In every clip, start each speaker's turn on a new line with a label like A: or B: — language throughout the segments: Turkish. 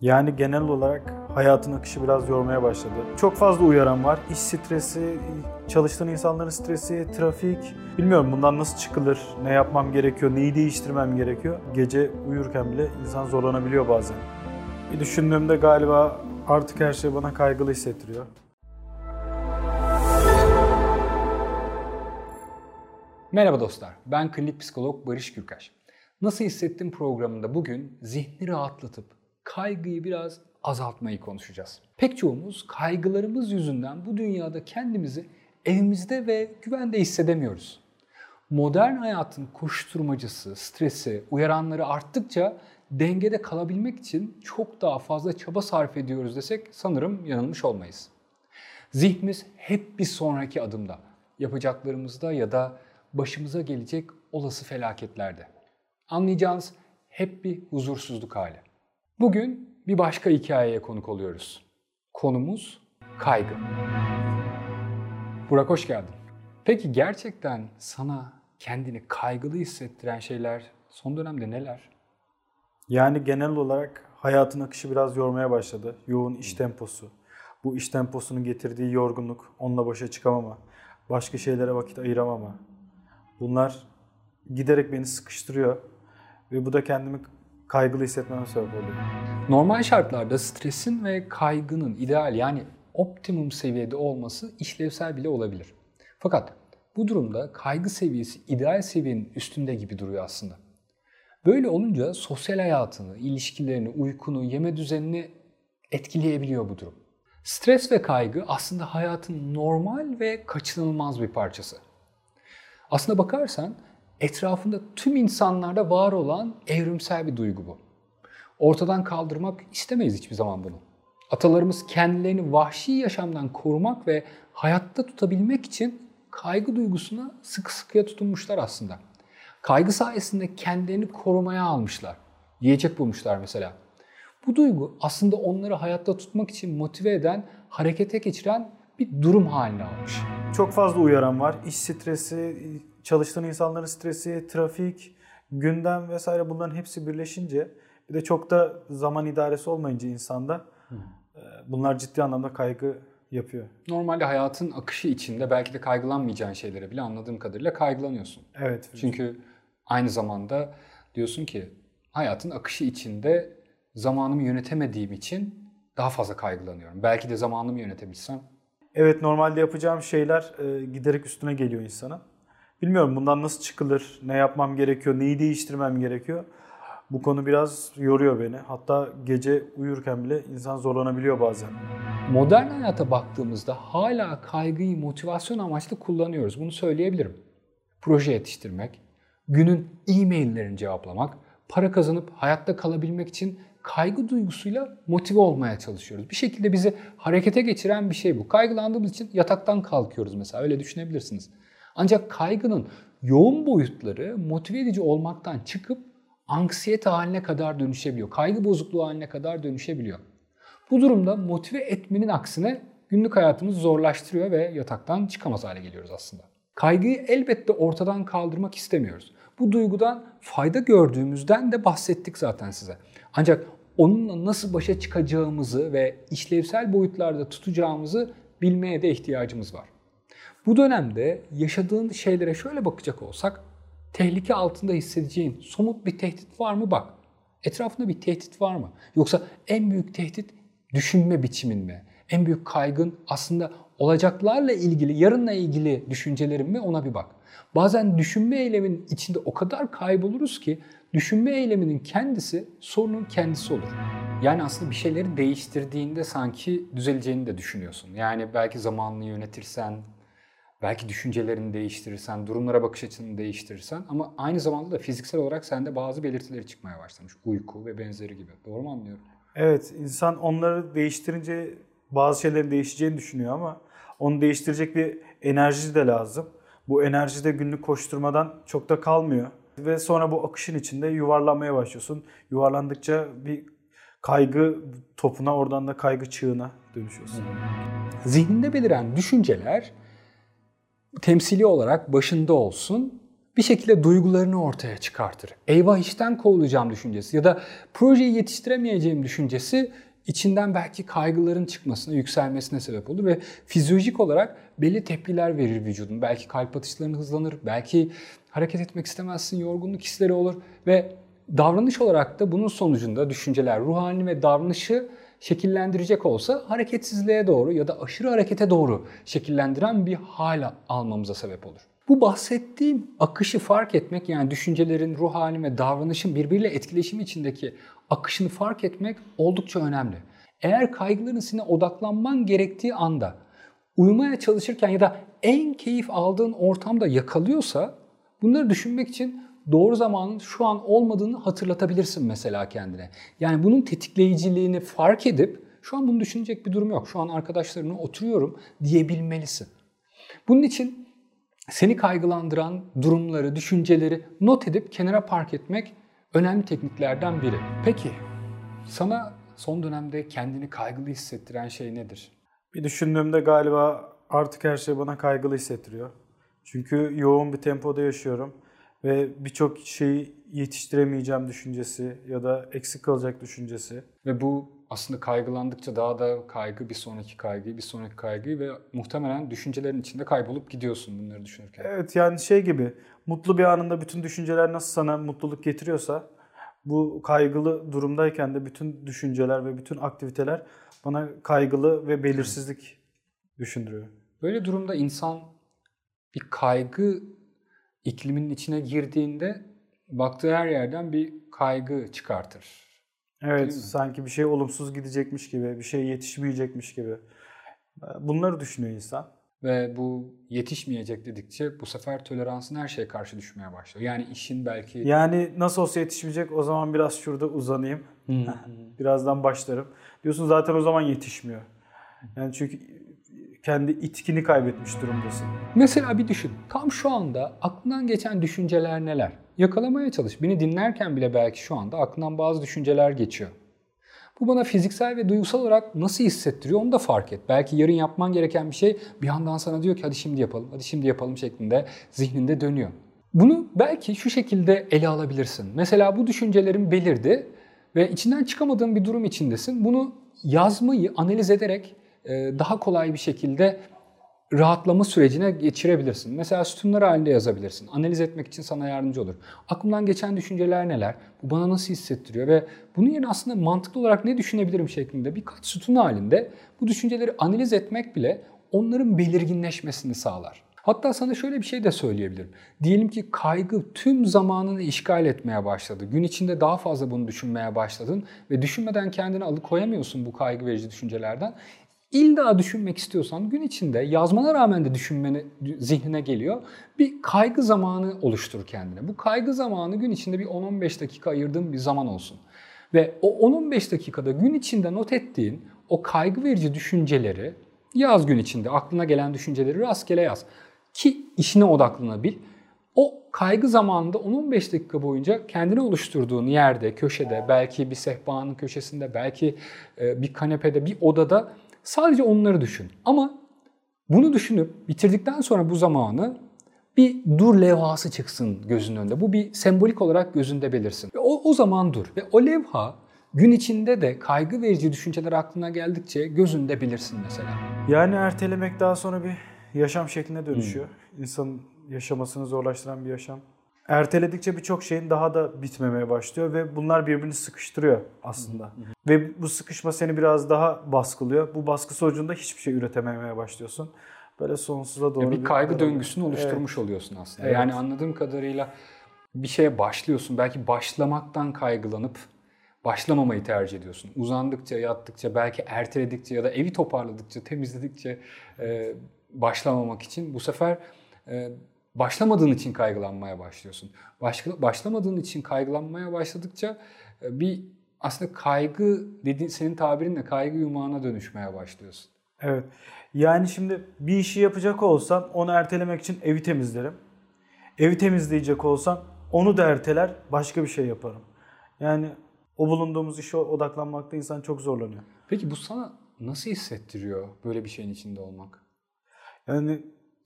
A: Yani genel olarak hayatın akışı biraz yormaya başladı. Çok fazla uyaran var. İş stresi, çalıştığın insanların stresi, trafik. Bilmiyorum bundan nasıl çıkılır, ne yapmam gerekiyor, neyi değiştirmem gerekiyor. Gece uyurken bile insan zorlanabiliyor bazen. Bir düşündüğümde galiba artık her şey bana kaygılı hissettiriyor.
B: Merhaba dostlar, ben klinik psikolog Barış Gürkaş. Nasıl hissettim programında bugün zihni rahatlatıp kaygıyı biraz azaltmayı konuşacağız. Pek çoğumuz kaygılarımız yüzünden bu dünyada kendimizi evimizde ve güvende hissedemiyoruz. Modern hayatın koşturmacısı, stresi, uyaranları arttıkça dengede kalabilmek için çok daha fazla çaba sarf ediyoruz desek sanırım yanılmış olmayız. Zihnimiz hep bir sonraki adımda, yapacaklarımızda ya da başımıza gelecek olası felaketlerde. Anlayacağınız hep bir huzursuzluk hali. Bugün bir başka hikayeye konuk oluyoruz. Konumuz kaygı. Burak hoş geldin. Peki gerçekten sana kendini kaygılı hissettiren şeyler son dönemde neler?
A: Yani genel olarak hayatın akışı biraz yormaya başladı. Yoğun iş temposu. Bu iş temposunun getirdiği yorgunluk, onunla başa çıkamama, başka şeylere vakit ayıramama. Bunlar giderek beni sıkıştırıyor ve bu da kendimi kaygılı hissetmeme sebep oluyor.
B: Normal şartlarda stresin ve kaygının ideal yani optimum seviyede olması işlevsel bile olabilir. Fakat bu durumda kaygı seviyesi ideal seviyenin üstünde gibi duruyor aslında. Böyle olunca sosyal hayatını, ilişkilerini, uykunu, yeme düzenini etkileyebiliyor bu durum. Stres ve kaygı aslında hayatın normal ve kaçınılmaz bir parçası. Aslında bakarsan etrafında tüm insanlarda var olan evrimsel bir duygu bu. Ortadan kaldırmak istemeyiz hiçbir zaman bunu. Atalarımız kendilerini vahşi yaşamdan korumak ve hayatta tutabilmek için kaygı duygusuna sıkı sıkıya tutunmuşlar aslında. Kaygı sayesinde kendilerini korumaya almışlar. Yiyecek bulmuşlar mesela. Bu duygu aslında onları hayatta tutmak için motive eden, harekete geçiren bir durum haline almış.
A: Çok fazla uyaran var. İş stresi, çalıştığın insanların stresi, trafik, gündem vesaire bunların hepsi birleşince bir de çok da zaman idaresi olmayınca insanda. E, bunlar ciddi anlamda kaygı yapıyor.
B: Normalde hayatın akışı içinde belki de kaygılanmayacağın şeylere bile anladığım kadarıyla kaygılanıyorsun.
A: Evet.
B: Çünkü aynı zamanda diyorsun ki hayatın akışı içinde zamanımı yönetemediğim için daha fazla kaygılanıyorum. Belki de zamanımı yönetebilsem.
A: Evet normalde yapacağım şeyler e, giderek üstüne geliyor insana. Bilmiyorum bundan nasıl çıkılır, ne yapmam gerekiyor, neyi değiştirmem gerekiyor. Bu konu biraz yoruyor beni. Hatta gece uyurken bile insan zorlanabiliyor bazen.
B: Modern hayata baktığımızda hala kaygıyı motivasyon amaçlı kullanıyoruz. Bunu söyleyebilirim. Proje yetiştirmek, günün e-maillerini cevaplamak, para kazanıp hayatta kalabilmek için kaygı duygusuyla motive olmaya çalışıyoruz. Bir şekilde bizi harekete geçiren bir şey bu. Kaygılandığımız için yataktan kalkıyoruz mesela öyle düşünebilirsiniz. Ancak kaygının yoğun boyutları motive edici olmaktan çıkıp anksiyete haline kadar dönüşebiliyor. Kaygı bozukluğu haline kadar dönüşebiliyor. Bu durumda motive etmenin aksine günlük hayatımızı zorlaştırıyor ve yataktan çıkamaz hale geliyoruz aslında. Kaygıyı elbette ortadan kaldırmak istemiyoruz. Bu duygudan fayda gördüğümüzden de bahsettik zaten size. Ancak onunla nasıl başa çıkacağımızı ve işlevsel boyutlarda tutacağımızı bilmeye de ihtiyacımız var. Bu dönemde yaşadığın şeylere şöyle bakacak olsak, tehlike altında hissedeceğin somut bir tehdit var mı bak. Etrafında bir tehdit var mı? Yoksa en büyük tehdit düşünme biçimin mi? En büyük kaygın aslında olacaklarla ilgili, yarınla ilgili düşüncelerin mi ona bir bak. Bazen düşünme eyleminin içinde o kadar kayboluruz ki düşünme eyleminin kendisi sorunun kendisi olur. Yani aslında bir şeyleri değiştirdiğinde sanki düzeleceğini de düşünüyorsun. Yani belki zamanını yönetirsen, belki düşüncelerini değiştirirsen, durumlara bakış açını değiştirirsen ama aynı zamanda da fiziksel olarak sende bazı belirtileri çıkmaya başlamış. Uyku ve benzeri gibi. Doğru mu anlıyorum?
A: Evet, insan onları değiştirince bazı şeylerin değişeceğini düşünüyor ama onu değiştirecek bir enerji de lazım. Bu enerji de günlük koşturmadan çok da kalmıyor. Ve sonra bu akışın içinde yuvarlanmaya başlıyorsun. Yuvarlandıkça bir kaygı topuna, oradan da kaygı çığına dönüşüyorsun.
B: Zihninde beliren düşünceler temsili olarak başında olsun bir şekilde duygularını ortaya çıkartır. Eyvah işten kovulacağım düşüncesi ya da projeyi yetiştiremeyeceğim düşüncesi içinden belki kaygıların çıkmasına, yükselmesine sebep olur ve fizyolojik olarak belli tepkiler verir vücudun. Belki kalp atışların hızlanır, belki hareket etmek istemezsin, yorgunluk hisleri olur ve davranış olarak da bunun sonucunda düşünceler, ruh halini ve davranışı şekillendirecek olsa hareketsizliğe doğru ya da aşırı harekete doğru şekillendiren bir hal almamıza sebep olur. Bu bahsettiğim akışı fark etmek yani düşüncelerin, ruh halin ve davranışın birbiriyle etkileşimi içindeki akışını fark etmek oldukça önemli. Eğer kaygıların sine odaklanman gerektiği anda uyumaya çalışırken ya da en keyif aldığın ortamda yakalıyorsa bunları düşünmek için doğru zamanın şu an olmadığını hatırlatabilirsin mesela kendine. Yani bunun tetikleyiciliğini fark edip şu an bunu düşünecek bir durum yok. Şu an arkadaşlarımla oturuyorum diyebilmelisin. Bunun için seni kaygılandıran durumları, düşünceleri not edip kenara park etmek önemli tekniklerden biri. Peki sana son dönemde kendini kaygılı hissettiren şey nedir?
A: Bir düşündüğümde galiba artık her şey bana kaygılı hissettiriyor. Çünkü yoğun bir tempoda yaşıyorum ve birçok şeyi yetiştiremeyeceğim düşüncesi ya da eksik kalacak düşüncesi.
B: Ve bu aslında kaygılandıkça daha da kaygı, bir sonraki kaygı, bir sonraki kaygı ve muhtemelen düşüncelerin içinde kaybolup gidiyorsun bunları düşünürken.
A: Evet yani şey gibi mutlu bir anında bütün düşünceler nasıl sana mutluluk getiriyorsa bu kaygılı durumdayken de bütün düşünceler ve bütün aktiviteler bana kaygılı ve belirsizlik düşündürüyor.
B: Böyle durumda insan bir kaygı ikliminin içine girdiğinde baktığı her yerden bir kaygı çıkartır.
A: Evet, sanki bir şey olumsuz gidecekmiş gibi, bir şey yetişmeyecekmiş gibi. Bunları düşünüyor insan.
B: Ve bu yetişmeyecek dedikçe bu sefer toleransın her şeye karşı düşmeye başlıyor. Yani işin belki...
A: Yani nasıl olsa yetişmeyecek o zaman biraz şurada uzanayım. Birazdan başlarım. Diyorsun zaten o zaman yetişmiyor. Yani çünkü kendi itkini kaybetmiş durumdasın.
B: Mesela bir düşün. Tam şu anda aklından geçen düşünceler neler? Yakalamaya çalış. Beni dinlerken bile belki şu anda aklından bazı düşünceler geçiyor. Bu bana fiziksel ve duygusal olarak nasıl hissettiriyor onu da fark et. Belki yarın yapman gereken bir şey bir yandan sana diyor ki hadi şimdi yapalım, hadi şimdi yapalım şeklinde zihninde dönüyor. Bunu belki şu şekilde ele alabilirsin. Mesela bu düşüncelerin belirdi ve içinden çıkamadığın bir durum içindesin. Bunu yazmayı analiz ederek daha kolay bir şekilde rahatlama sürecine geçirebilirsin. Mesela sütunlar halinde yazabilirsin. Analiz etmek için sana yardımcı olur. Aklımdan geçen düşünceler neler? Bu bana nasıl hissettiriyor? Ve bunun yerine aslında mantıklı olarak ne düşünebilirim şeklinde birkaç sütun halinde bu düşünceleri analiz etmek bile onların belirginleşmesini sağlar. Hatta sana şöyle bir şey de söyleyebilirim. Diyelim ki kaygı tüm zamanını işgal etmeye başladı. Gün içinde daha fazla bunu düşünmeye başladın ve düşünmeden kendini alıkoyamıyorsun bu kaygı verici düşüncelerden. İlla düşünmek istiyorsan gün içinde yazmana rağmen de düşünmeni zihnine geliyor. Bir kaygı zamanı oluştur kendine. Bu kaygı zamanı gün içinde bir 10-15 dakika ayırdığın bir zaman olsun. Ve o 10-15 dakikada gün içinde not ettiğin o kaygı verici düşünceleri yaz gün içinde. Aklına gelen düşünceleri rastgele yaz. Ki işine odaklanabil. O kaygı zamanında 10-15 dakika boyunca kendine oluşturduğun yerde, köşede, belki bir sehpanın köşesinde, belki bir kanepede, bir odada Sadece onları düşün. Ama bunu düşünüp bitirdikten sonra bu zamanı bir dur levhası çıksın gözünün önünde. Bu bir sembolik olarak gözünde belirsin. Ve o, o zaman dur. Ve o levha gün içinde de kaygı verici düşünceler aklına geldikçe gözünde bilirsin mesela.
A: Yani ertelemek daha sonra bir yaşam şekline dönüşüyor. Hmm. İnsanın yaşamasını zorlaştıran bir yaşam erteledikçe birçok şeyin daha da bitmemeye başlıyor ve bunlar birbirini sıkıştırıyor aslında. Hı hı. Ve bu sıkışma seni biraz daha baskılıyor. Bu baskı sonucunda hiçbir şey üretememeye başlıyorsun. Böyle sonsuza doğru
B: ya bir kaygı bir döngüsünü oluşturmuş evet. oluyorsun aslında. Evet. Yani anladığım kadarıyla bir şeye başlıyorsun. Belki başlamaktan kaygılanıp başlamamayı tercih ediyorsun. Uzandıkça, yattıkça, belki erteledikçe ya da evi toparladıkça, temizledikçe e, başlamamak için bu sefer e, başlamadığın için kaygılanmaya başlıyorsun. Başka, başlamadığın için kaygılanmaya başladıkça e, bir aslında kaygı dediğin senin tabirinle kaygı yumağına dönüşmeye başlıyorsun.
A: Evet. Yani şimdi bir işi yapacak olsam onu ertelemek için evi temizlerim. Evi temizleyecek olsam onu da erteler başka bir şey yaparım. Yani o bulunduğumuz işe odaklanmakta insan çok zorlanıyor.
B: Peki bu sana nasıl hissettiriyor böyle bir şeyin içinde olmak?
A: Yani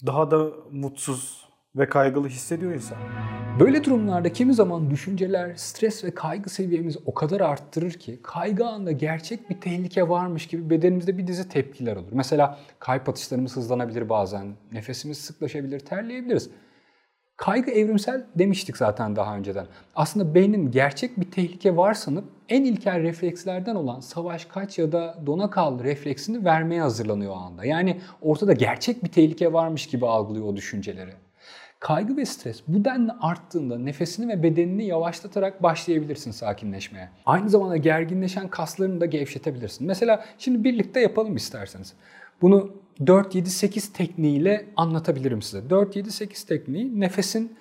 A: daha da mutsuz, ve kaygılı hissediyor insan.
B: Böyle durumlarda kimi zaman düşünceler, stres ve kaygı seviyemizi o kadar arttırır ki kaygı anında gerçek bir tehlike varmış gibi bedenimizde bir dizi tepkiler olur. Mesela kalp atışlarımız hızlanabilir bazen, nefesimiz sıklaşabilir, terleyebiliriz. Kaygı evrimsel demiştik zaten daha önceden. Aslında beynin gerçek bir tehlike var sanıp en ilkel reflekslerden olan savaş, kaç ya da dona kal refleksini vermeye hazırlanıyor o anda. Yani ortada gerçek bir tehlike varmış gibi algılıyor o düşünceleri. Kaygı ve stres bu denli arttığında nefesini ve bedenini yavaşlatarak başlayabilirsin sakinleşmeye. Aynı zamanda gerginleşen kaslarını da gevşetebilirsin. Mesela şimdi birlikte yapalım isterseniz. Bunu 4-7-8 tekniğiyle anlatabilirim size. 4-7-8 tekniği nefesin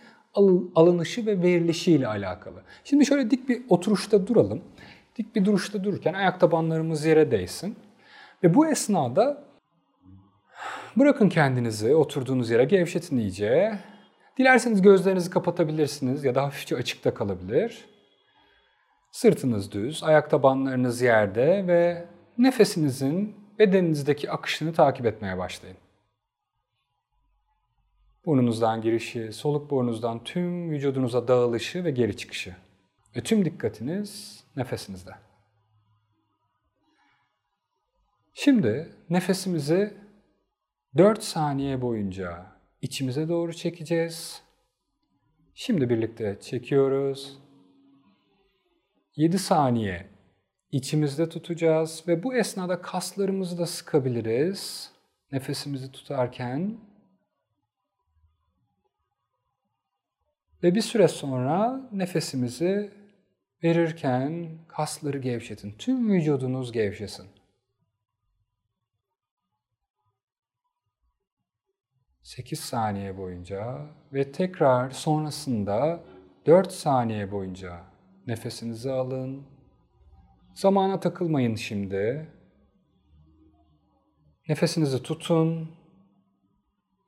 B: alınışı ve verilişi ile alakalı. Şimdi şöyle dik bir oturuşta duralım. Dik bir duruşta dururken ayak tabanlarımız yere değsin. Ve bu esnada bırakın kendinizi oturduğunuz yere gevşetin iyice. Dilerseniz gözlerinizi kapatabilirsiniz ya da hafifçe açıkta kalabilir. Sırtınız düz, ayak tabanlarınız yerde ve nefesinizin bedeninizdeki akışını takip etmeye başlayın. Burnunuzdan girişi, soluk burnunuzdan tüm vücudunuza dağılışı ve geri çıkışı. Ve tüm dikkatiniz nefesinizde. Şimdi nefesimizi 4 saniye boyunca içimize doğru çekeceğiz. Şimdi birlikte çekiyoruz. 7 saniye içimizde tutacağız ve bu esnada kaslarımızı da sıkabiliriz. Nefesimizi tutarken ve bir süre sonra nefesimizi verirken kasları gevşetin. Tüm vücudunuz gevşesin. 8 saniye boyunca ve tekrar sonrasında 4 saniye boyunca nefesinizi alın. Zamana takılmayın şimdi. Nefesinizi tutun.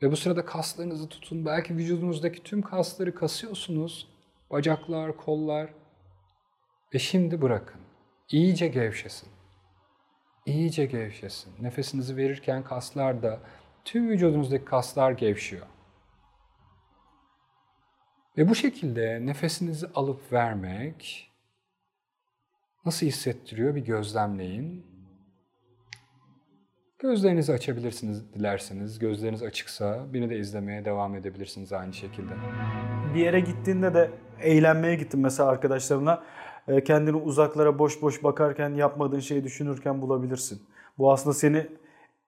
B: Ve bu sırada kaslarınızı tutun. Belki vücudunuzdaki tüm kasları kasıyorsunuz. Bacaklar, kollar. Ve şimdi bırakın. İyice gevşesin. İyice gevşesin. Nefesinizi verirken kaslar da tüm vücudunuzdaki kaslar gevşiyor. Ve bu şekilde nefesinizi alıp vermek nasıl hissettiriyor bir gözlemleyin. Gözlerinizi açabilirsiniz dilerseniz. Gözleriniz açıksa beni de izlemeye devam edebilirsiniz aynı şekilde.
A: Bir yere gittiğinde de eğlenmeye gittim mesela arkadaşlarına. Ee, kendini uzaklara boş boş bakarken yapmadığın şeyi düşünürken bulabilirsin. Bu aslında seni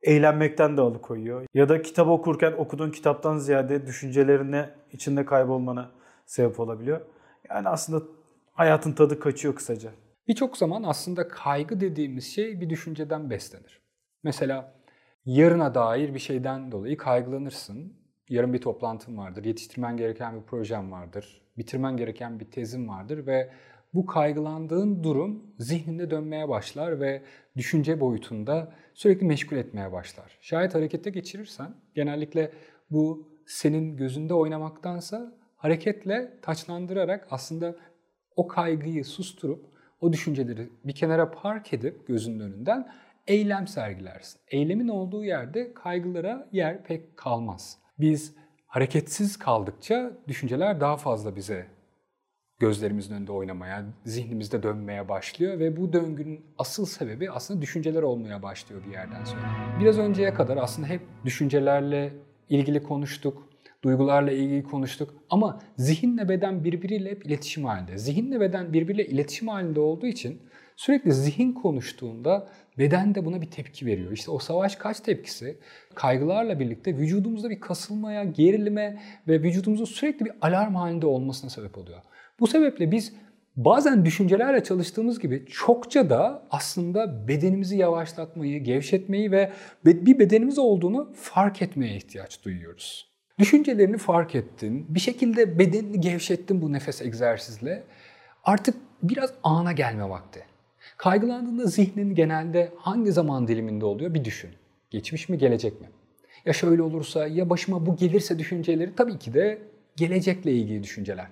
A: eğlenmekten de alıkoyuyor. Ya da kitap okurken okuduğun kitaptan ziyade düşüncelerine içinde kaybolmana sebep olabiliyor. Yani aslında hayatın tadı kaçıyor kısaca.
B: Birçok zaman aslında kaygı dediğimiz şey bir düşünceden beslenir. Mesela yarına dair bir şeyden dolayı kaygılanırsın. Yarın bir toplantın vardır, yetiştirmen gereken bir projem vardır, bitirmen gereken bir tezin vardır ve bu kaygılandığın durum zihninde dönmeye başlar ve düşünce boyutunda sürekli meşgul etmeye başlar. Şayet harekete geçirirsen genellikle bu senin gözünde oynamaktansa hareketle taçlandırarak aslında o kaygıyı susturup o düşünceleri bir kenara park edip gözünün önünden eylem sergilersin. Eylemin olduğu yerde kaygılara yer pek kalmaz. Biz hareketsiz kaldıkça düşünceler daha fazla bize gözlerimizin önünde oynamaya, zihnimizde dönmeye başlıyor ve bu döngünün asıl sebebi aslında düşünceler olmaya başlıyor bir yerden sonra. Biraz önceye kadar aslında hep düşüncelerle ilgili konuştuk, duygularla ilgili konuştuk ama zihinle beden birbiriyle hep iletişim halinde. Zihinle beden birbiriyle iletişim halinde olduğu için sürekli zihin konuştuğunda beden de buna bir tepki veriyor. İşte o savaş kaç tepkisi kaygılarla birlikte vücudumuzda bir kasılmaya, gerilime ve vücudumuzun sürekli bir alarm halinde olmasına sebep oluyor. Bu sebeple biz bazen düşüncelerle çalıştığımız gibi çokça da aslında bedenimizi yavaşlatmayı, gevşetmeyi ve bir bedenimiz olduğunu fark etmeye ihtiyaç duyuyoruz. Düşüncelerini fark ettin, bir şekilde bedenini gevşettin bu nefes egzersizle. Artık biraz ana gelme vakti. Kaygılandığında zihnin genelde hangi zaman diliminde oluyor bir düşün. Geçmiş mi gelecek mi? Ya şöyle olursa ya başıma bu gelirse düşünceleri tabii ki de gelecekle ilgili düşünceler.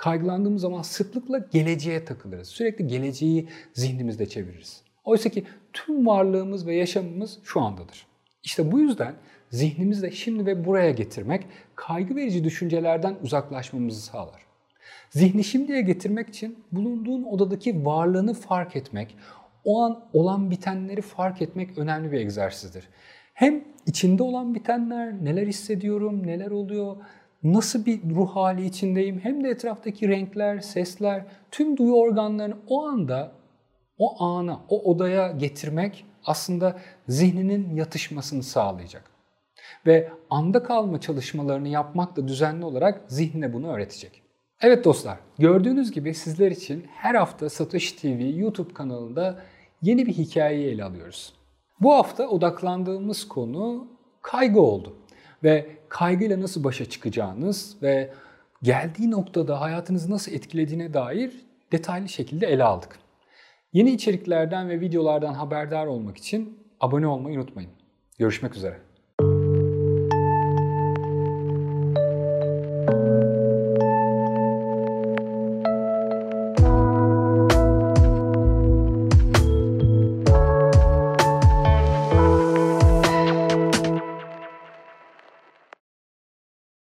B: Kaygılandığımız zaman sıklıkla geleceğe takılırız. Sürekli geleceği zihnimizde çeviririz. Oysa ki tüm varlığımız ve yaşamımız şu andadır. İşte bu yüzden zihnimizi de şimdi ve buraya getirmek kaygı verici düşüncelerden uzaklaşmamızı sağlar. Zihni şimdiye getirmek için bulunduğun odadaki varlığını fark etmek, o an olan bitenleri fark etmek önemli bir egzersizdir. Hem içinde olan bitenler, neler hissediyorum, neler oluyor, nasıl bir ruh hali içindeyim hem de etraftaki renkler, sesler, tüm duyu organlarını o anda, o ana, o odaya getirmek aslında zihninin yatışmasını sağlayacak. Ve anda kalma çalışmalarını yapmak da düzenli olarak zihnine bunu öğretecek. Evet dostlar, gördüğünüz gibi sizler için her hafta Satoshi TV YouTube kanalında yeni bir hikayeyi ele alıyoruz. Bu hafta odaklandığımız konu kaygı oldu. Ve kaygıyla nasıl başa çıkacağınız ve geldiği noktada hayatınızı nasıl etkilediğine dair detaylı şekilde ele aldık. Yeni içeriklerden ve videolardan haberdar olmak için abone olmayı unutmayın. Görüşmek üzere.